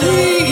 sleep.